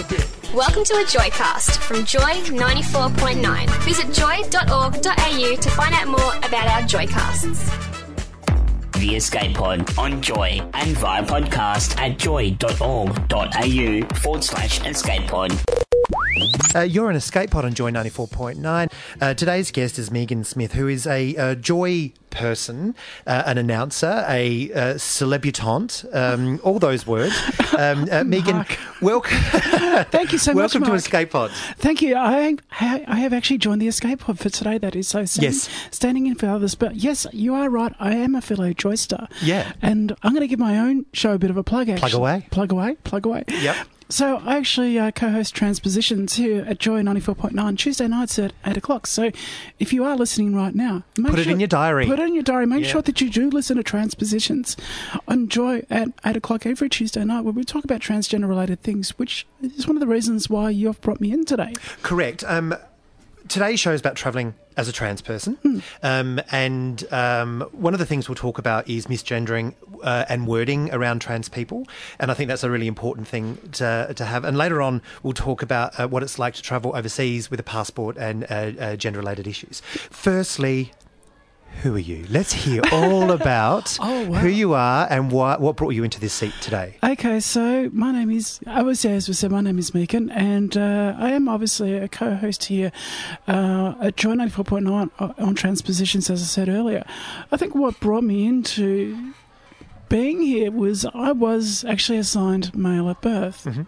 Welcome to a Joycast from Joy 94.9. Visit joy.org.au to find out more about our Joycasts. The Escape Pod on Joy and via podcast at joy.org.au forward slash escape pod. Uh, you're an escape pod on Joy 94.9. Uh, today's guest is Megan Smith, who is a, uh Joy person, uh, an announcer, a uh, celebutante, um, all those words. Um, uh, Megan, welcome. Thank you so much. welcome to Escape Pod. Thank you. I I have actually joined the escape pod for today. That is so sad. Yes. standing in for others. But yes, you are right. I am a fellow joyster. Yeah. and I'm going to give my own show a bit of a plug. Actually. Plug away. Plug away. Plug away. Yep. So I actually uh, co-host Transpositions here at Joy 94.9 Tuesday nights at 8 o'clock. So if you are listening right now, make Put it sure- in your diary. Put it in your diary. Make Yeah. sure that you do listen to Transpositions on Joy at 8 o'clock every Tuesday night where we talk about transgender related things, which is one of the reasons why you've brought me in today. Correct. Um, today's show is about travelling as a trans person. Hmm. Um, and um, one of the things we'll talk about is misgendering uh, and wording around trans people. And I think that's a really important thing to, to have. And later on, we'll talk about uh, what it's like to travel overseas with a passport and uh, uh, gender related issues. Firstly, who are you? Let's hear all about Oh, wow. who you are and why, what brought you into this seat today. Okay, so my name is, I was as we said, my name is Megan, and uh, I am obviously a co host here uh, at Joy 94.9 on- on Transpositions, as I said earlier. I think what brought me into being here was I was actually assigned male at birth, Mm-hmm.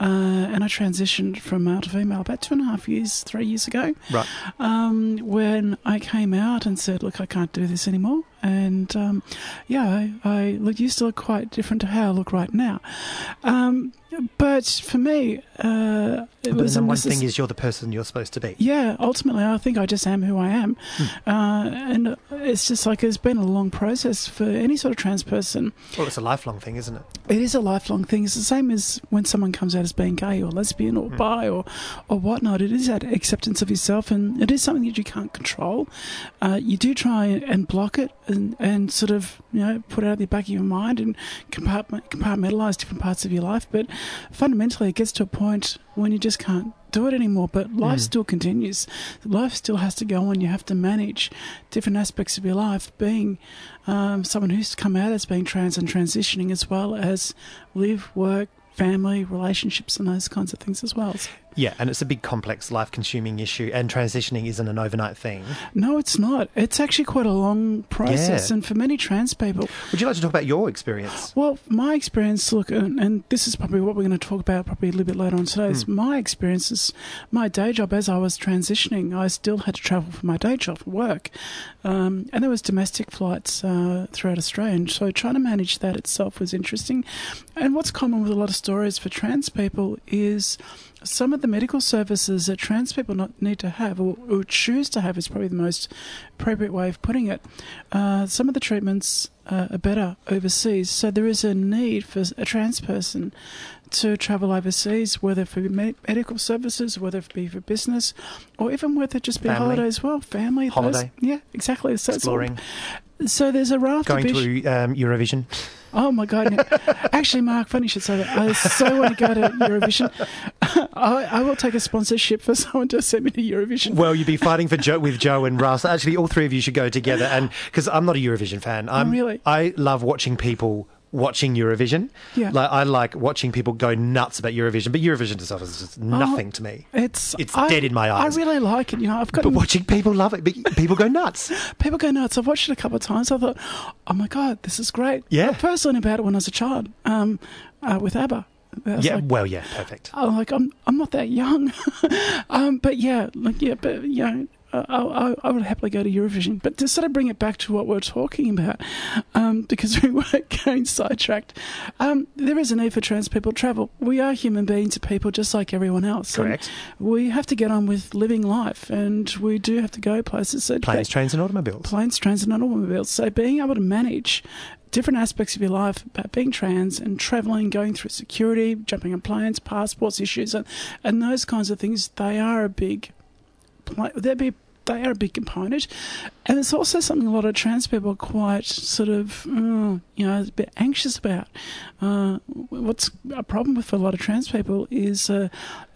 uh, and I transitioned from male to female about two and a half years, three years ago Right. um, when I came out and said, "Look, I can't do this anymore," and um, yeah, I, I look used to look quite different to how I look right now. Um, but for me, uh, But was the one thing is you're the person you're supposed to be. yeah, ultimately, I think I just am who I am. Hmm. Uh, and it's just like it's been a long process for any sort of trans person. Well, it's a lifelong thing, isn't it? It is a lifelong thing. It's the same as when someone comes out as being gay or lesbian or bi or, or whatnot. It is that acceptance of yourself, and it is something that you can't control. Uh, you do try and block it and, and sort of you know put it out of the back of your mind and compartmentalize different parts of your life. But fundamentally, it gets to a point when you just can't do it anymore. But life still continues. Life still has to go on. You have to manage different aspects of your life, being um, someone who's come out as being trans and transitioning, as well as live, work, family, relationships, and those kinds of things as well. Yeah, and it's a big, complex, life consuming issue, and transitioning isn't an overnight thing. no, it's not. It's actually quite a long process, Yeah. and for many trans people, Would you like to talk about your experience? Well, my experience, look, and, and this is probably what we're going to talk about probably a little bit later on today, is my experiences, my day job as I was transitioning, I still had to travel for my day job for work. Um, and there was domestic flights uh, throughout Australia, and so trying to manage that itself was interesting. And what's common with a lot of stories for trans people is some of the medical services that trans people not need to have or, or choose to have is probably the most appropriate way of putting it. Uh, some of the treatments uh, are better overseas, so there is a need for a trans person to travel overseas, whether for me- medical services, whether it be for business, or even whether it just be Family. holiday as well. Family, those- Holiday. yeah, exactly. So, Exploring, so there's a raft going to um, Eurovision. Oh my god! Actually, Mark, funny you should say that. I so want to go to Eurovision. I, I will take a sponsorship for someone to send me to Eurovision. Well, you'd be fighting for Joe with Joe and Russ. Actually, all three of you should go together, and because I'm not a Eurovision fan, I'm Oh, really? I love watching people watching Eurovision. Yeah. like I like watching people go nuts about Eurovision, but Eurovision itself is just nothing to me. It's It's I- dead in my eyes. I really like it. You know, I've got But watching people love it, but people go nuts. people go nuts. I've watched it a couple of times. I thought, oh my god, this is great. Yeah. I first learned about it when I was a child um, uh, with ABBA. Yeah, like, well, yeah, perfect. I'm like, I'm I'm not that young, um, but yeah, like yeah, but you I, I, I would happily go to Eurovision. But to sort of bring it back to what we're talking about, um, because we were getting sidetracked, um, there is a need for trans people to travel. We are human beings, people just like everyone else. Correct. we have to get on with living life, and we do have to go places. So Planes, trains, and automobiles. planes, trains, and automobiles. So being able to manage different aspects of your life about being trans and traveling, going through security, jumping on planes, passports issues, and, and those kinds of things, they are a big, they'd be they are a big component. And it's also something a lot of trans people are quite sort of, uh, you know, a bit anxious about. Uh, what's a problem with a lot of trans people is uh,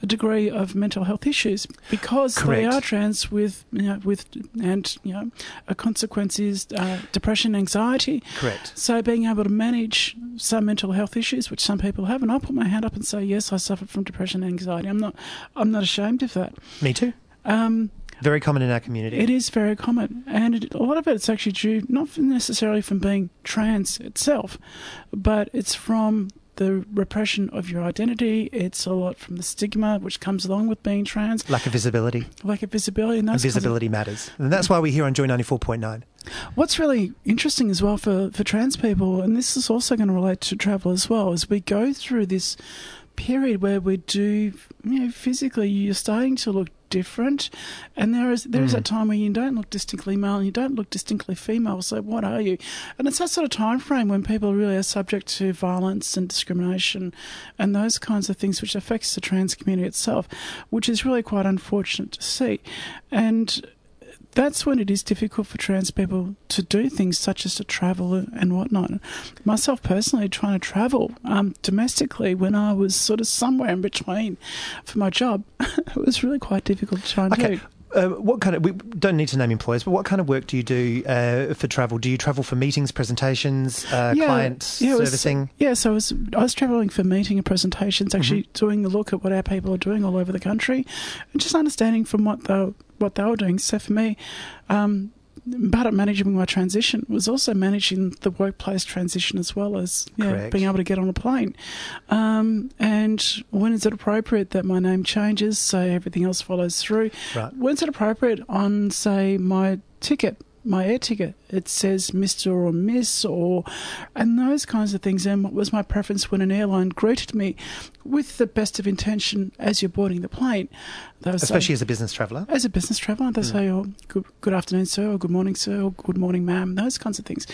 a degree of mental health issues because they are trans with, you know, with, and, you know, a consequence is uh, depression, anxiety. Correct. So being able to manage some mental health issues, which some people have, and I'll put my hand up and say, yes, I suffered from depression and anxiety. I'm not, I'm not ashamed of that. Me too. Um, Very common in our community. it is very common, and it, a lot of it's actually due not necessarily from being trans itself, but it's from the repression of your identity. It's a lot from the stigma which comes along with being trans, Lack of visibility. lack of visibility, and And those of- visibility matters. And that's why we're here on Joy 94.9. What's really interesting as well for, for trans people, and this is also going to relate to travel as well, is we go through this period where we do, you know, physically you're starting to look different, and there is there is Mm. a time where you don't look distinctly male and you don't look distinctly female. So what are you? And it's that sort of time frame when people really are subject to violence and discrimination, and those kinds of things, which affects the trans community itself, which is really quite unfortunate to see, and that's when it is difficult for trans people to do things such as to travel and whatnot. Myself personally, trying to travel um, domestically when I was sort of somewhere in between for my job, it was really quite difficult to try and Okay. do. Uh, what kind of, we don't need to name employers, but what kind of work do you do uh, for travel? Do you travel for meetings, presentations, uh, yeah, it was- servicing? yeah, so I was I was travelling for meeting and presentations, actually Mm-hmm. doing a look at what our people are doing all over the country, and just understanding from what they what they were doing. So for me, um, part of managing my transition was also managing the workplace transition as well as yeah, being able to get on a plane. Um, and when is it appropriate that my name changes so everything else follows through? Right. When's it appropriate on, say, my ticket, my air ticket? It says Mr. or Miss or, and those kinds of things. And what was my preference when an airline greeted me with the best of intention as you're boarding the plane? Would say- Especially as a business traveller. as a business traveller, they say, "Oh, good, good afternoon, sir," or "Good morning, sir," or "Good morning, ma'am." Those kinds of things.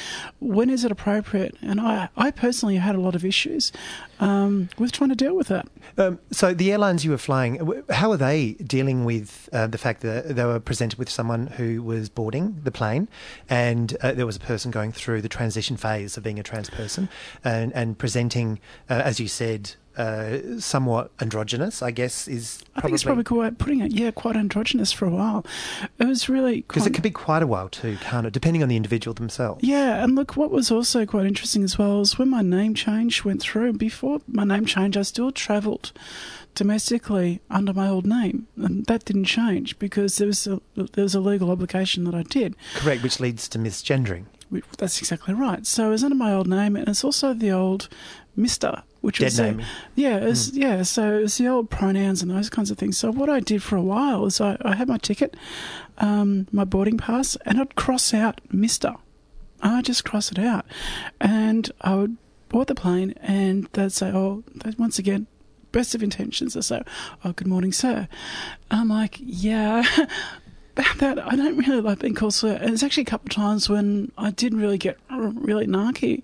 When is it appropriate? And I, I personally had a lot of issues um, with trying to deal with that. Um, so the airlines you were flying, how are they dealing with uh, the fact that they were presented with someone who was boarding the plane, and uh, there was a person going through the transition phase of being a trans person, and, and presenting, uh, as you said, uh, somewhat androgynous, I guess, is I think it's probably quite putting it, yeah, quite androgynous for a while. It was really because quite- it can be quite a while too, can't it? Depending on the individual themselves. Yeah, and look, what was also quite interesting as well is when my name change went through. Before my name change, I still travelled domestically under my old name, and that didn't change because there was a there was a legal obligation that I did. Correct, which leads to misgendering. That's exactly right. So it was under my old name, and it's also the old Mister, which Dead was uh, naming. yeah, it's, yeah. So it's the old pronouns and those kinds of things. So what I did for a while is I, I had my ticket, um, my boarding pass, and I'd cross out Mister. I just cross it out, and I would board the plane, and they'd say, "Oh, once again." Best of intentions. They say, "Oh, good morning, sir." I'm like, "Yeah, about that, I don't really like being called sir. And it's actually a couple of times when I did really get really narky.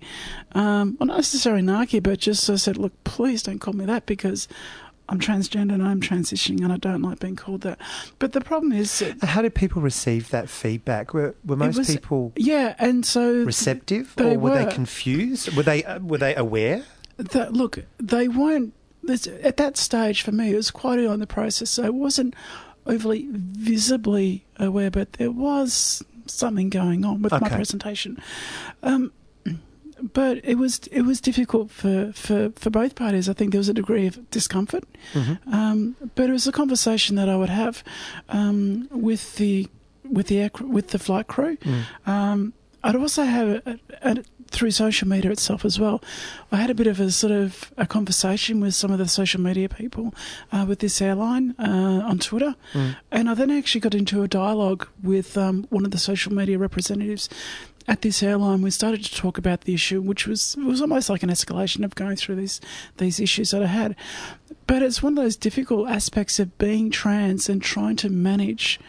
Um, well, not necessarily narky, but just I said, look, please don't call me that because I'm transgender and I'm transitioning and I don't like being called that. But the problem is, How did people receive that feedback? Were, were most was- people yeah, and so receptive, or were, they confused? Were they uh, were they aware? that look, they weren't. There's- At that stage, for me, it was quite early in the process, so it wasn't overly visibly aware, but there was something going on with my presentation. Um, but it was it was difficult for, for, for both parties. I think there was a degree of discomfort, Mm-hmm. um, but it was a conversation that I would have um, with the with the with the flight crew. Mm. Um, I'd also have a, a, through social media itself as well. I had a bit of a sort of a conversation with some of the social media people uh, with this airline uh, on Twitter, Mm. and I then actually got into a dialogue with um, one of the social media representatives at this airline. We started to talk about the issue, which was it was almost like an escalation of going through these these issues that I had. But it's one of those difficult aspects of being trans and trying to manage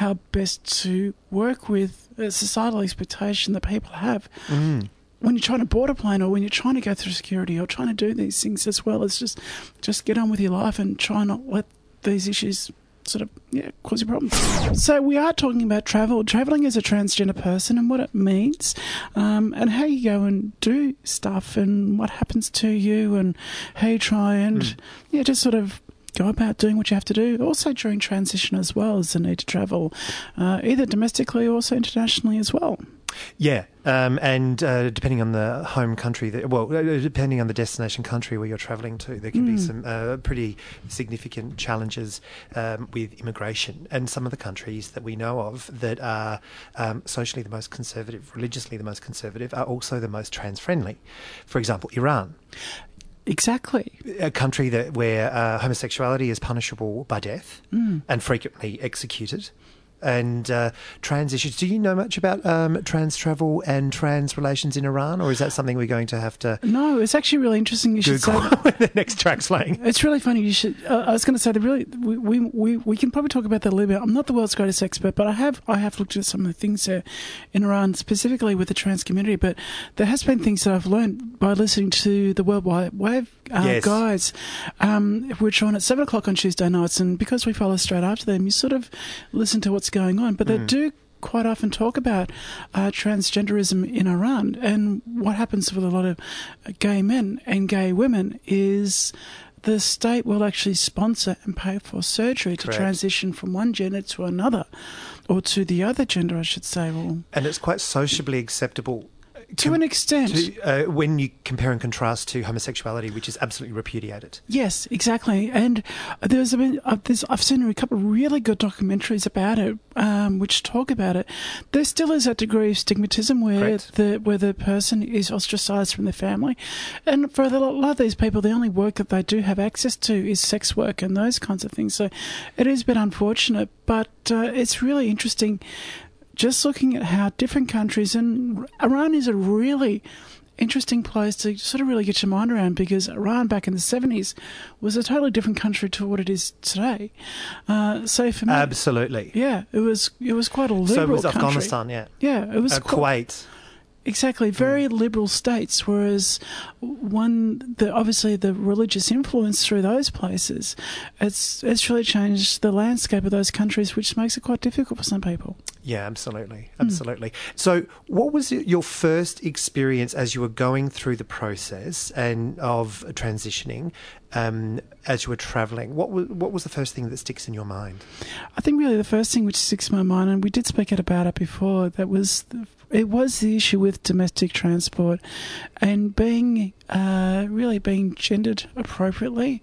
how best to work with societal expectation that people have Mm. when you're trying to board a plane or when you're trying to go through security or trying to do these things as well. It's just just get on with your life and try not let these issues sort of yeah cause you problems. So we are talking about travel, traveling as a transgender person, and what it means, um, and how you go and do stuff, and what happens to you, and how you try and Mm. yeah, just sort of go about doing what you have to do. Also during transition as well as the need to travel, uh, either domestically or also internationally as well. Yeah, um, and uh, depending on the home country, that, well, uh, depending on the destination country where you're travelling to, there can be Mm. some uh, pretty significant challenges um, with immigration. And some of the countries that we know of that are um, socially the most conservative, religiously the most conservative, are also the most trans friendly. For example, Iran. Exactly. a country that where uh, homosexuality is punishable by death Mm. and frequently executed. And uh, trans issues. Do you know much about um, trans travel and trans relations in Iran, or is that something we're going to have to No, it's actually really interesting. You should say. the next track's playing? It's really funny. You should. Uh, I was going to say that really. We, we we we can probably talk about that a little bit. I'm not the world's greatest expert, but I have I have looked at some of the things there in Iran, specifically with the trans community. But there has been things that I've learned by listening to the World Wide Wave uh, Yes. guys, um, which are on at seven o'clock on Tuesday nights, and because we follow straight after them, you sort of listen to what's going on. But they do quite often talk about uh, transgenderism in Iran and what happens with a lot of gay men and gay women is the state will actually sponsor and pay for surgery to transition from one gender to another or to the other gender I should say well And it's quite sociably acceptable to com- an extent to, uh, when you compare and contrast to homosexuality, which is absolutely repudiated. Yes, exactly. And there's been uh, there's, I've seen a couple of really good documentaries about it, um, which talk about it. There still is that degree of stigmatism where Correct. the where the person is ostracized from their family, and for a lot of these people, the only work that they do have access to is sex work and those kinds of things. So it is a bit unfortunate, but uh, it's really interesting. Just looking at how different countries and Iran is a really interesting place to sort of really get your mind around because Iran back in the 70s was a totally different country to what it is today. Uh, so for me, Absolutely. yeah, it was it was quite a liberal So it was country. Afghanistan, yeah. Yeah, it was Uh, quite- Kuwait. Exactly, very liberal states. Whereas one, the obviously the religious influence through those places, it's it's really changed the landscape of those countries, which makes it quite difficult for some people. Yeah, absolutely, Hmm. absolutely. So, what was your first experience as you were going through the process and of transitioning, um, as you were travelling? What was what was the first thing that sticks in your mind? I think really the first thing which sticks in my mind, and we did speak out about it before, that was the, it was the issue with domestic transport and being uh, really being gendered appropriately,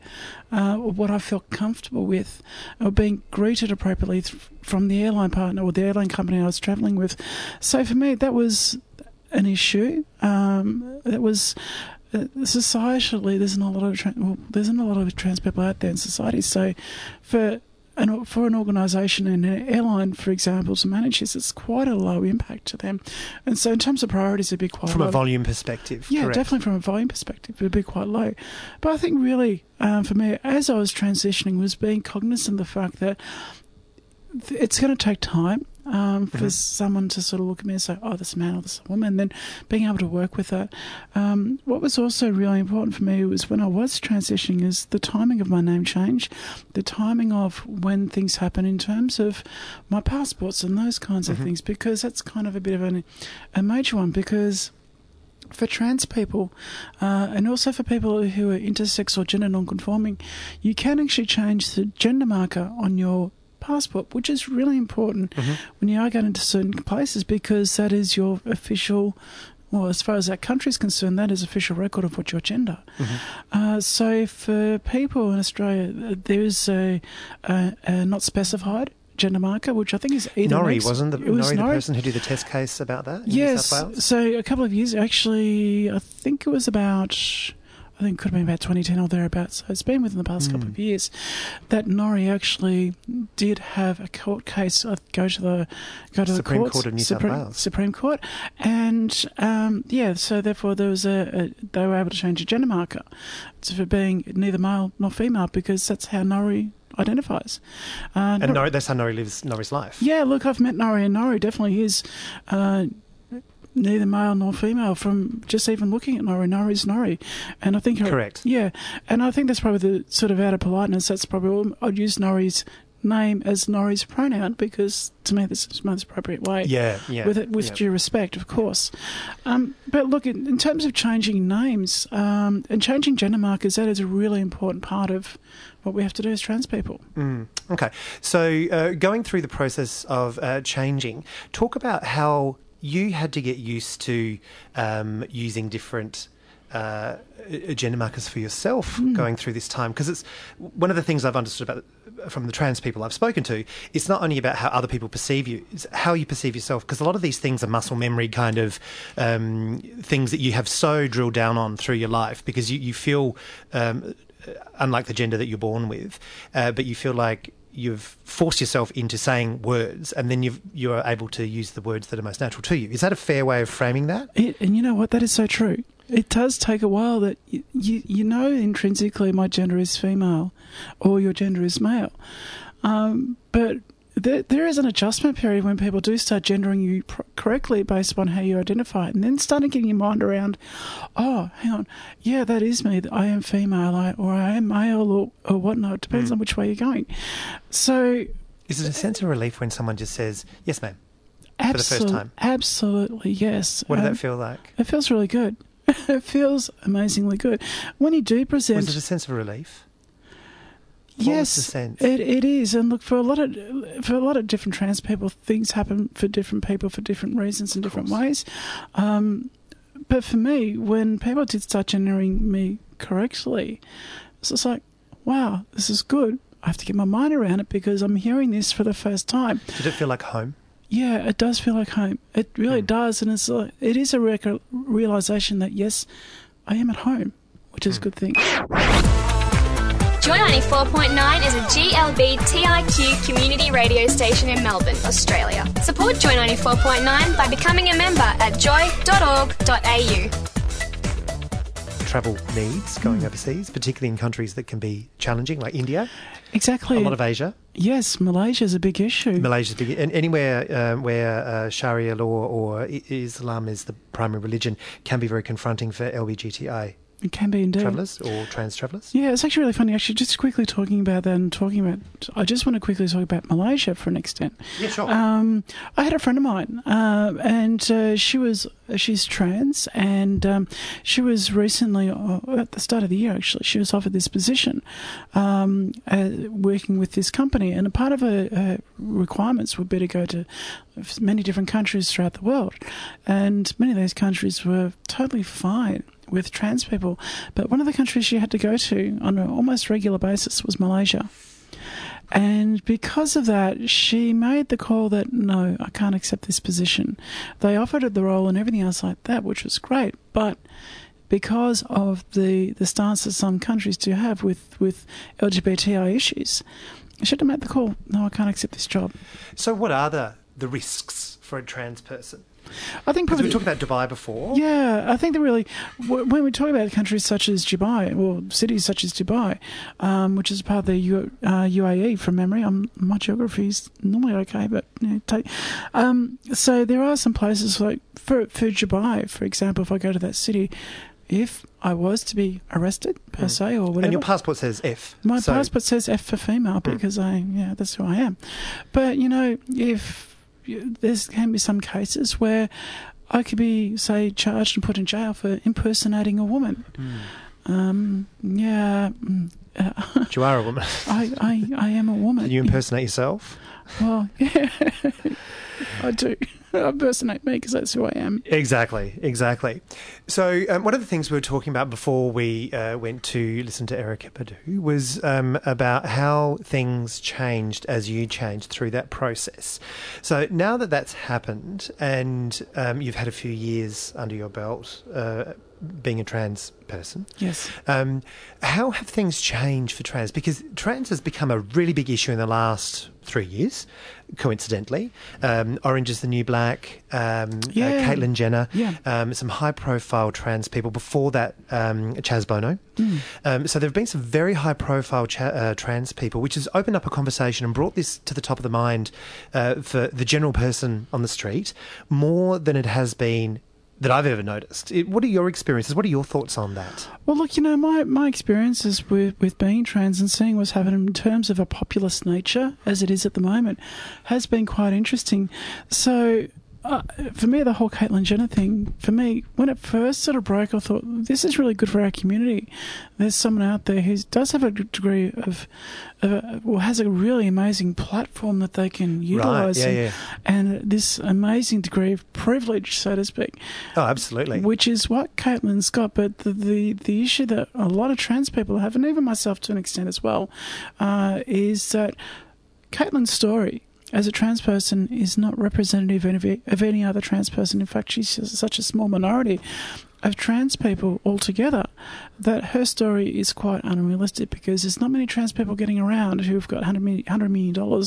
uh, what I felt comfortable with, or being greeted appropriately th- from the airline partner or the airline company I was travelling with. So for me, that was an issue. Um, that was uh, societally, there's not a lot of tran well, there's not a lot of trans people out there in society. So, for an for an organisation and an airline, for example, to manage this, it's quite a low impact to them. And so, in terms of priorities, it'd be quite From low. a volume perspective, Yeah, correct. definitely from a volume perspective, it'd be quite low. But I think really, um, for me, as I was transitioning, was being cognizant of the fact that it's going to take time um, for Mhm. someone to sort of look at me and say, "Oh, this man or this woman," then being able to work with that. Um, what was also really important for me was when I was transitioning is the timing of my name change, the timing of when things happen in terms of my passports and those kinds Mhm. of things, because that's kind of a bit of an, a major one because for trans people, uh, and also for people who are intersex or gender non-conforming, you can actually change the gender marker on your passport, which is really important Mhm. when you are going into certain places because that is your official. Well, as far as that country is concerned, that is official record of what your gender. Mhm. Uh, so for people in Australia, uh, there is a, a, a not specified gender marker, which I think is either Norrie next- wasn't the, it was Norrie the Norrie. person who did the test case about that in New Yes. South Wales? So a couple of years, actually, I think it was about, I think it could have been about 2010 or thereabouts. So it's been within the past couple Mm. of years that Norrie actually did have a court case uh, go to the go to Supreme the courts, Court of New South Supreme, Wales. Supreme Court, and um, yeah, so therefore there was a, a they were able to change a gender marker for being neither male nor female because that's how Norrie identifies. Uh, And Nor- Norrie, that's how Norrie lives Norrie's life. yeah, look, I've met Norrie, and Norrie definitely is uh, neither male nor female from just even looking at Norrie. Norrie's Norrie. And I think. Correct. Yeah, and I think that's probably the sort of out of politeness, that's probably all. I'd use Norrie's name as Norrie's pronoun because to me this is the most appropriate way. Yeah, yeah. With it, with yeah. due respect, of course. Um, but look, in, in terms of changing names um, and changing gender markers, that is a really important part of what we have to do as trans people. Mm, okay. So, uh, going through the process of uh, changing, talk about how you had to get used to um, using different. Uh, gender markers for yourself going through this time because it's one of the things I've understood about from the trans people I've spoken to. It's not only about how other people perceive you; it's how you perceive yourself. Because a lot of these things are muscle memory kind of um, things that you have so drilled down on through your life because you, you feel um, unlike the gender that you're born with, uh, but you feel like you've forced yourself into saying words, and then you've, you're able to use the words that are most natural to you. Is that a fair way of framing that? It, and you know what? That is so true. It does take a while that you, you, you know intrinsically my gender is female or your gender is male. Um, but there, there is an adjustment period when people do start gendering you pr- correctly based upon how you identify it, and then starting getting your mind around, oh, hang on, yeah, that is me. I am female, I, or I am male, or, or whatnot. It depends on which way you're going. So, Is it a sense of relief when someone just says, yes, ma'am? For the first time? absolutely, yes. What did Um, that feel like? It feels really good. it feels amazingly good. When you do present, Was it a sense of relief? Yes? It, it is, and look for a lot of for a lot of different trans people, things happen for different people for different reasons and different ways. Um, but for me, when people did start gendering me correctly, it's just like, wow, this is good. I have to get my mind around it because I'm hearing this for the first time. Did it feel like home? Yeah, it does feel like home. It really Hmm. does, and it's like, it is a realization that yes, I am at home, which Hmm. is a good thing. Joy 94.9 is a GLBTIQ community radio station in Melbourne, Australia. Support Joy 94.9 by becoming a member at joy.org.au. Travel needs going Hmm. overseas, particularly in countries that can be challenging, like India, Exactly. a lot of Asia. yes, Malaysia is a big issue. Malaysia's big, and anywhere um, where uh, Sharia law or Islam is the primary religion can be very confronting for LBGTI It can be indeed. travellers or trans travellers. Yeah, it's actually really funny. Actually, just quickly talking about that and talking about, I just want to quickly talk about Malaysia for an extent. Yeah, sure. Um, I had a friend of mine, uh, and uh, she was she's trans, and um, she was recently uh, at the start of the year. Actually, she was offered this position, um, uh, working with this company, and a part of her, her requirements would be to go to many different countries throughout the world, and many of those countries were totally fine with trans people. But one of the countries she had to go to on an almost regular basis was Malaysia. And because of that, she made the call that no, I can't accept this position. They offered her the role and everything else like that, which was great. But because of the, the stance that some countries do have with, with LGBTI issues, she had to make the call no, I can't accept this job. so, what are the, the risks for a trans person? I think probably. we talked about Dubai before. Yeah, I think that really, when we talk about countries such as Dubai, or cities such as Dubai, um, which is part of the U- uh, UAE from memory, um, my geography is normally okay, but you know, take, um, so there are some places like for for Dubai, for example, if I go to that city, if I was to be arrested per se or whatever, Mm. And your passport says F. my so- passport says F for female because I, yeah, that's who I am. But you know, if there's can be some cases where I could be, say, charged and put in jail for impersonating a woman. Um, yeah, mm, uh, You are a woman. I, I, I am a woman. Can you impersonate yourself? Well, yeah, I do. I impersonate me because that's who I am. Exactly, exactly. So, um, one of the things we were talking about before we uh, went to listen to Erykah Badu was um, about how things changed as you changed through that process. So, now that that's happened and um, you've had a few years under your belt uh, being a trans person, Yes. um, how have things changed for trans? Because trans has become a really big issue in the last three years, coincidentally. Um, Orange is the New Black, um, Yeah. uh, Caitlyn Jenner, Yeah. um, some high profile trans people. Before that, um, Chaz Bono. Hmm. Um, so there have been some very high profile cha- uh, trans people, which has opened up a conversation and brought this to the top of the mind uh, for the general person on the street more than it has been that I've ever noticed. It, what are your experiences? What are your thoughts on that? Well, look, you know, my, my experiences with, with being trans and seeing what's happening in terms of a populist nature, as it is at the moment, has been quite interesting. So, uh, for me, the whole Caitlyn Jenner thing, for me, when it first sort of broke, I thought this is really good for our community. There's someone out there who does have a degree of, of well, has a really amazing platform that they can utilize, Right, yeah, yeah. and, and this amazing degree of privilege, so to speak Oh, absolutely. which is what Caitlyn's got. But the, the, the issue that a lot of trans people have, and even myself to an extent as well, uh, is that Caitlyn's story as a trans person is not representative of, any other trans person. In fact, she's such a small minority of trans people altogether that her story is quite unrealistic because there's not many trans people getting around who've got $100 million, $100 million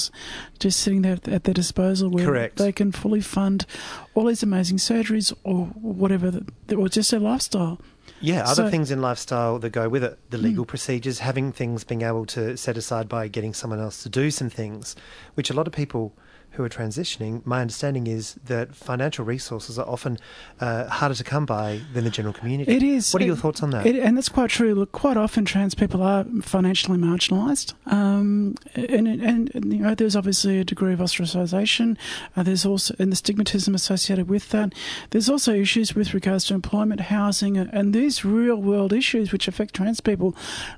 just sitting there at their disposal where Correct. they can fully fund all these amazing surgeries or whatever, that, or just their lifestyle. Yeah, other So- Hmm. things in lifestyle that go with it, the legal procedures, having things being able to set aside by getting someone else to do some things, which a lot of people who are transitioning, my understanding is that financial resources are often uh, harder to come by than the general community. It is. What are your thoughts on that? It, and that's quite true. Look, quite often trans people are financially marginalised, um, and, and and you know there's obviously a degree of ostracisation. Uh, there's also and the stigmatism associated with that. There's also issues with regards to employment, housing, and these real world issues which affect trans people.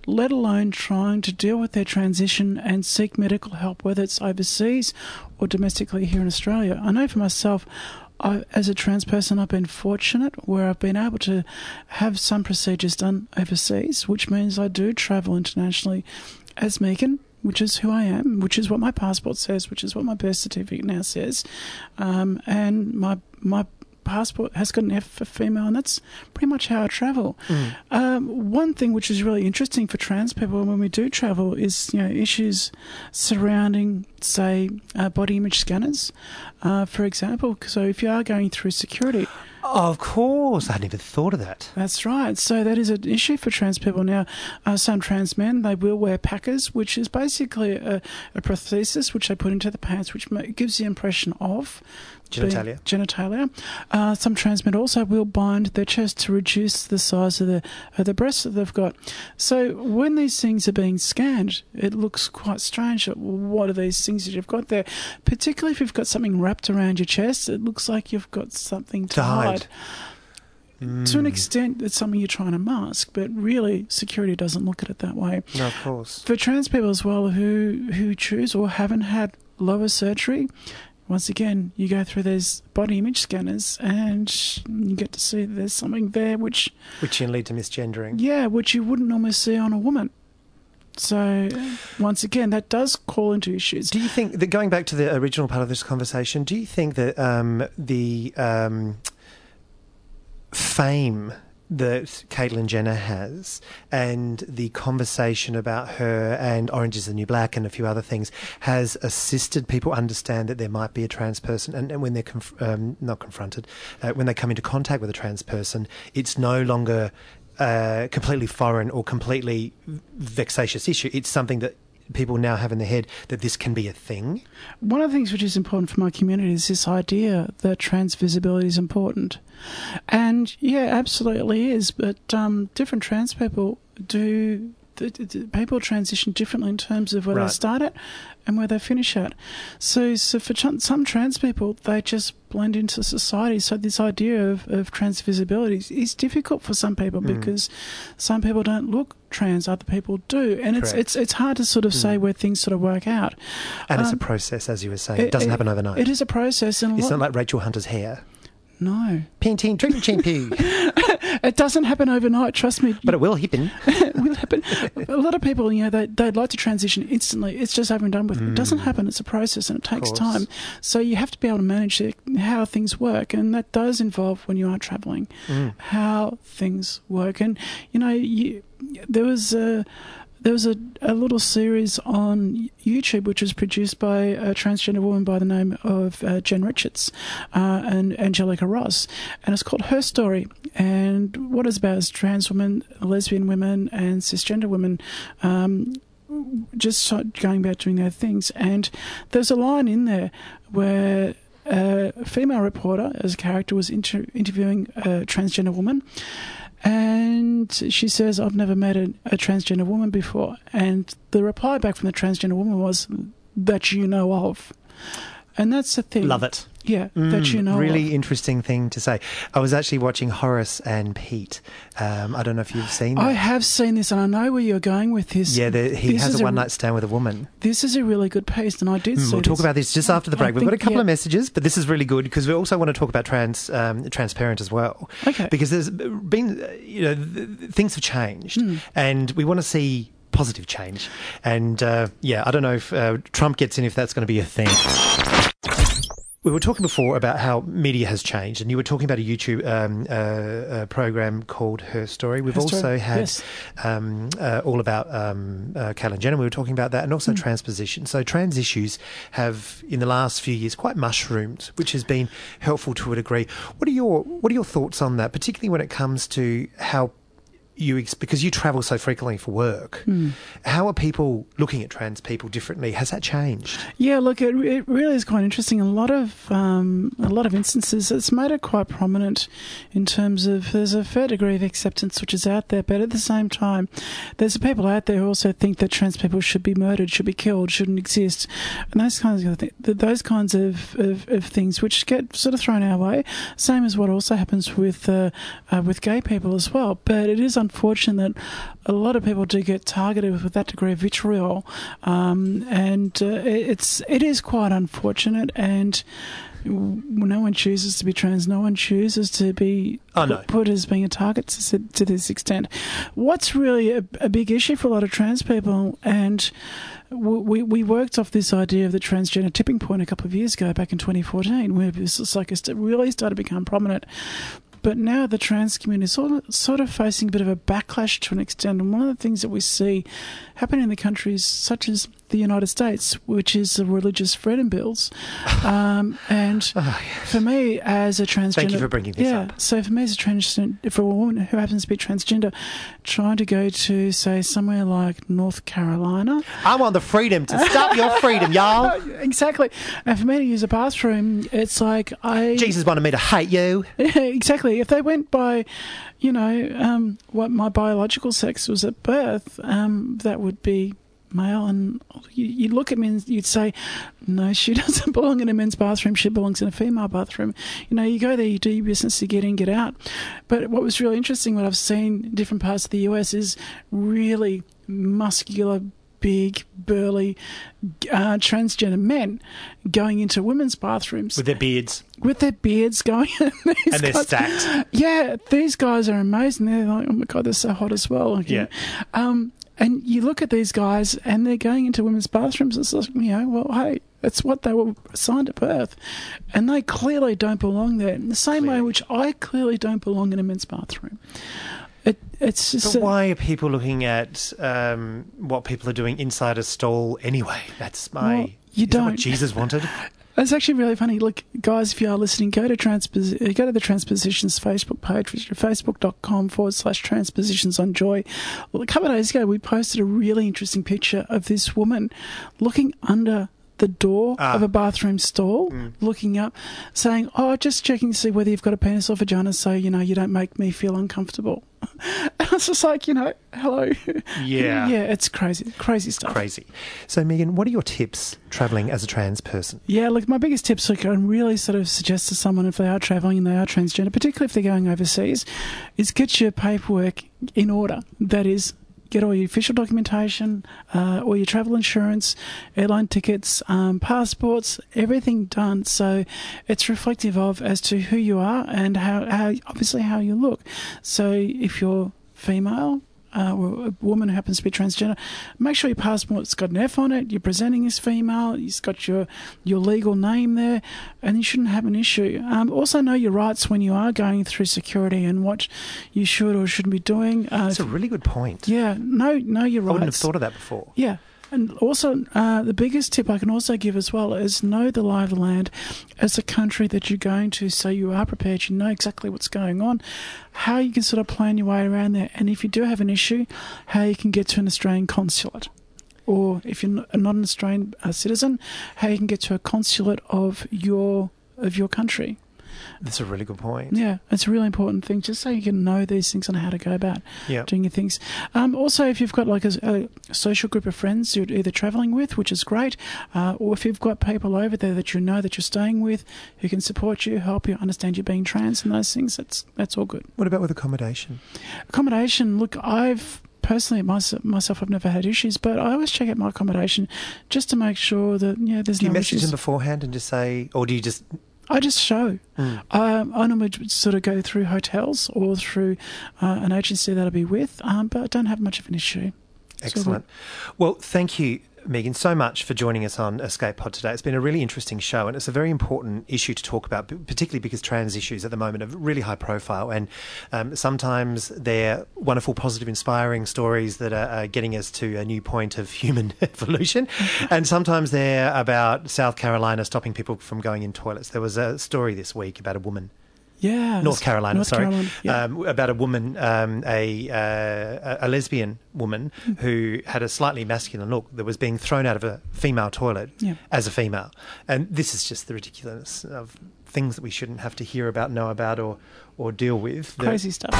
Let alone trying to deal with their transition and seek medical help, whether it's overseas or domestically here in Australia. I know for myself. I, as a trans person, I've been fortunate where I've been able to have some procedures done overseas, which means I do travel internationally as Megan, which is who I am, which is what my passport says, which is what my birth certificate now says, um, and my my passport has got an F for female, and that's pretty much how I travel. Um, one thing which is really interesting for trans people when we do travel is you know issues surrounding, say, uh, body image scanners, uh, for example. So if you are going through security, of course, I hadn't even thought of that. that's right. So that is an issue for trans people now. Uh, some trans men they will wear packers, which is basically a, a prosthesis which they put into the pants, which gives the impression of Genitalia. Genitalia. Uh, some trans men also will bind their chest to reduce the size of the of the breasts that they've got. So when these things are being scanned, it looks quite strange. What are these things that you've got there? Particularly if you've got something wrapped around your chest, it looks like you've got something to, To hide. hide. To an extent, it's something you're trying to mask, but really, security doesn't look at it that way. No, of course. For trans people as well who who choose or haven't had lower surgery, once again, you go through these body image scanners and you get to see there's something there which, Which can lead to misgendering. yeah, which you wouldn't normally see on a woman. So, once again, that does call into issues. Do you think that going back to the original part of this conversation, do you think that um, the um, fame that Caitlyn Jenner has and the conversation about her and Orange is the New Black and a few other things has assisted people understand that there might be a trans person and, and when they're conf- um, not confronted, uh, when they come into contact with a trans person, it's no longer uh, completely foreign or completely vexatious issue. It's something that people now have in their head that this can be a thing. One of the things which is important for my community is this idea that trans visibility is important. And yeah, absolutely is. But um, different trans people do. People transition differently in terms of where Right. they start at and where they finish at. So, so for some trans people, they just blend into society. So this idea of, of trans visibility is, is difficult for some people Hmm. because some people don't look trans, other people do, and it's Correct. it's it's hard to sort of say where things sort of work out. And it's a Um, process, as you were saying. It, doesn't happen overnight. It is a process, and a It's lot, not like Rachel Hunter's hair. no, Painting, drinking shampoo. It doesn't happen overnight. Trust me, but it will happen. it will happen. A lot of people, you know, they they'd like to transition instantly. It's just over and done with. It doesn't mm. happen. It's a process, and it takes time. So you have to be able to manage how things work, and that does involve when you are traveling, mm. how things work. And you know, you, there was a. There was a, a little series on YouTube which was produced by a transgender woman by the name of uh, Jen Richards uh, and Angelica Ross, and it's called Her Story. And what it's about is trans women, lesbian women, and cisgender women. Um, just going about doing their things, and there's a line in there where a female reporter, as a character, was inter- interviewing a transgender woman. And she says, I've never met a, a transgender woman before. And the reply back from the transgender woman was, that you know of. And that's the thing. Love it. Yeah, that you know. Really of. interesting thing to say. I was actually watching Horace and Pete. Um, I don't know if you've seen that. I have seen this, and I know where you're going with this. yeah, the, he This has a one night stand with a woman. This is a really good piece, and I did Mm, see we'll talk this. about this just after the I break. We've got a couple yeah. of messages, but this is really good because we also want to talk about trans um, transparent as well. Okay. Because there's been, you know, th- th- things have changed, Hmm. and we want to see positive change. And uh, yeah, I don't know if uh, Trump gets in if that's going to be a thing. We were talking before about how media has changed, and you were talking about a YouTube um, uh, uh, program called Her Story. We've Her Story, also had yes. um, uh, all about um, uh, Caitlyn Jenner. We were talking about that, and also transposition. So trans issues have, in the last few years, quite mushroomed, which has been helpful to a degree. What are your What are your thoughts on that, particularly when it comes to how you because you travel so frequently for work? Hmm. How are people looking at trans people differently? Has that changed? Yeah, look, it, it really is quite interesting. A lot of um, a lot of instances, it's made it quite prominent in terms of there's a fair degree of acceptance which is out there, but at the same time, there's people out there who also think that trans people should be murdered, should be killed, shouldn't exist, and those kinds of th- those kinds of, of, of things which get sort of thrown our way. Same as what also happens with uh, uh, with gay people as well. But it is unfortunate that a lot of people do get targeted with that degree of vitriol, um, and uh, it's it is quite unfortunate. And no one chooses to be trans. No one chooses to be Oh, no. put, as being a target to, to this extent. What's really a, a big issue for a lot of trans people, and we we worked off this idea of the transgender tipping point a couple of years ago, back in 2014, where this it really started to become prominent. But now the trans community is sort of, facing a bit of a backlash to an extent. And one of the things that we see happening in the countries such as the United States, which is the religious freedom bills. Um, and for me, as a transgender. Thank you for bringing this yeah, up. So for me, as a transgender, for a woman who happens to be transgender, trying to go to, say, somewhere like North Carolina. I want the freedom to stop your freedom, y'all. Exactly. And for me to use a bathroom, it's like I. Jesus wanted me to hate you. Exactly. If they went by, you know, um, what my biological sex was at birth, um, that would be male. And you, you look at me and you'd say, no, she doesn't belong in a men's bathroom. She belongs in a female bathroom. You know, you go there, you do your business, you get in, get out. But what was really interesting, what I've seen in different parts of the US, is really muscular. Big, burly, uh, transgender men going into women's bathrooms With their beards. with their beards going. and And they're guys- stacked. Yeah, these guys are amazing. They're like, oh my god, they're so hot as well. Like, Yeah. Um, and you look at these guys, and they're going into women's bathrooms. It's like, you know, well, hey, that's what they were assigned at birth, and they clearly don't belong there. In the same way, Clearly. which I clearly don't belong in a men's bathroom. It, it's just But a- why are people looking at um, what people are doing inside a stall anyway? That's my. Well, you is that what don't. Jesus wanted. It's actually really funny. Look, guys, if you are listening, go to transpos- uh, go to the Transpositions Facebook page, which is facebook.com forward slash transpositions on joy. Well, a couple of days ago, we posted a really interesting picture of this woman looking under the door Ah. of a bathroom stall, looking up, saying, Oh, just checking to see whether you've got a penis or vagina so, you know, you don't make me feel uncomfortable. And I was just like, you know, hello. Yeah. yeah, it's crazy, crazy stuff. Crazy. So, Megan, what are your tips travelling as a trans person? Yeah, look, my biggest tips like, I really sort of suggest to someone if they are travelling and they are transgender, particularly if they're going overseas, is get your paperwork in order. That is, get all your official documentation, uh, all your travel insurance, airline tickets, um, passports, everything done so it's reflective of as to who you are and how, how obviously how you look. So if you're female, uh, a woman who happens to be transgender, make sure your passport's got an F on it. You're presenting as female. It's got your your legal name there, and you shouldn't have an issue. Um, also, know your rights when you are going through security and what you should or shouldn't be doing. Uh, That's a really good point. yeah, know know your rights. I wouldn't have thought of that before. Yeah. And also, uh, the biggest tip I can also give as well is know the lie of the land as a country that you're going to, so you are prepared. You know exactly what's going on, how you can sort of plan your way around there, and if you do have an issue, how you can get to an Australian consulate. Or if you're not an Australian uh, citizen, how you can get to a consulate of your of your country. That's a really good point. Yeah, it's a really important thing, just so you can know these things and how to go about Yeah. doing your things. Um, also, if you've got like a, a social group of friends you're either travelling with, which is great, uh, or if you've got people over there that you know that you're staying with who can support you, help you understand you're being trans and those things, that's that's all good. What about with accommodation? Accommodation, look, I've personally myself, I've never had issues, but I always check out my accommodation just to make sure that yeah, there's Do you no message issues. them beforehand and just say, or do you just I just show. Mm. Um, I normally sort of go through hotels or through uh, an agency that I'll be with, um, but I don't have much of an issue. Excellent. Well, thank you, Megan, so much for joining us on Escape Pod today. It's been a really interesting show, and it's a very important issue to talk about, particularly because trans issues at the moment are really high profile, and um, sometimes they're wonderful, positive, inspiring stories that are, are getting us to a new point of human evolution, and sometimes they're about South Carolina stopping people from going in toilets. There was a story this week about a woman. Yeah, North Carolina, North sorry, Carolina, yeah. um, about a woman, um, a, uh, a lesbian woman Hmm. who had a slightly masculine look that was being thrown out of a female toilet Yeah. as a female, and this is just the ridiculousness of things that we shouldn't have to hear about, know about, or or deal with. The- Crazy stuff.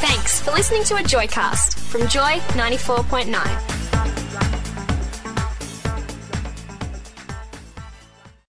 Thanks for listening to a Joycast from Joy 94.9.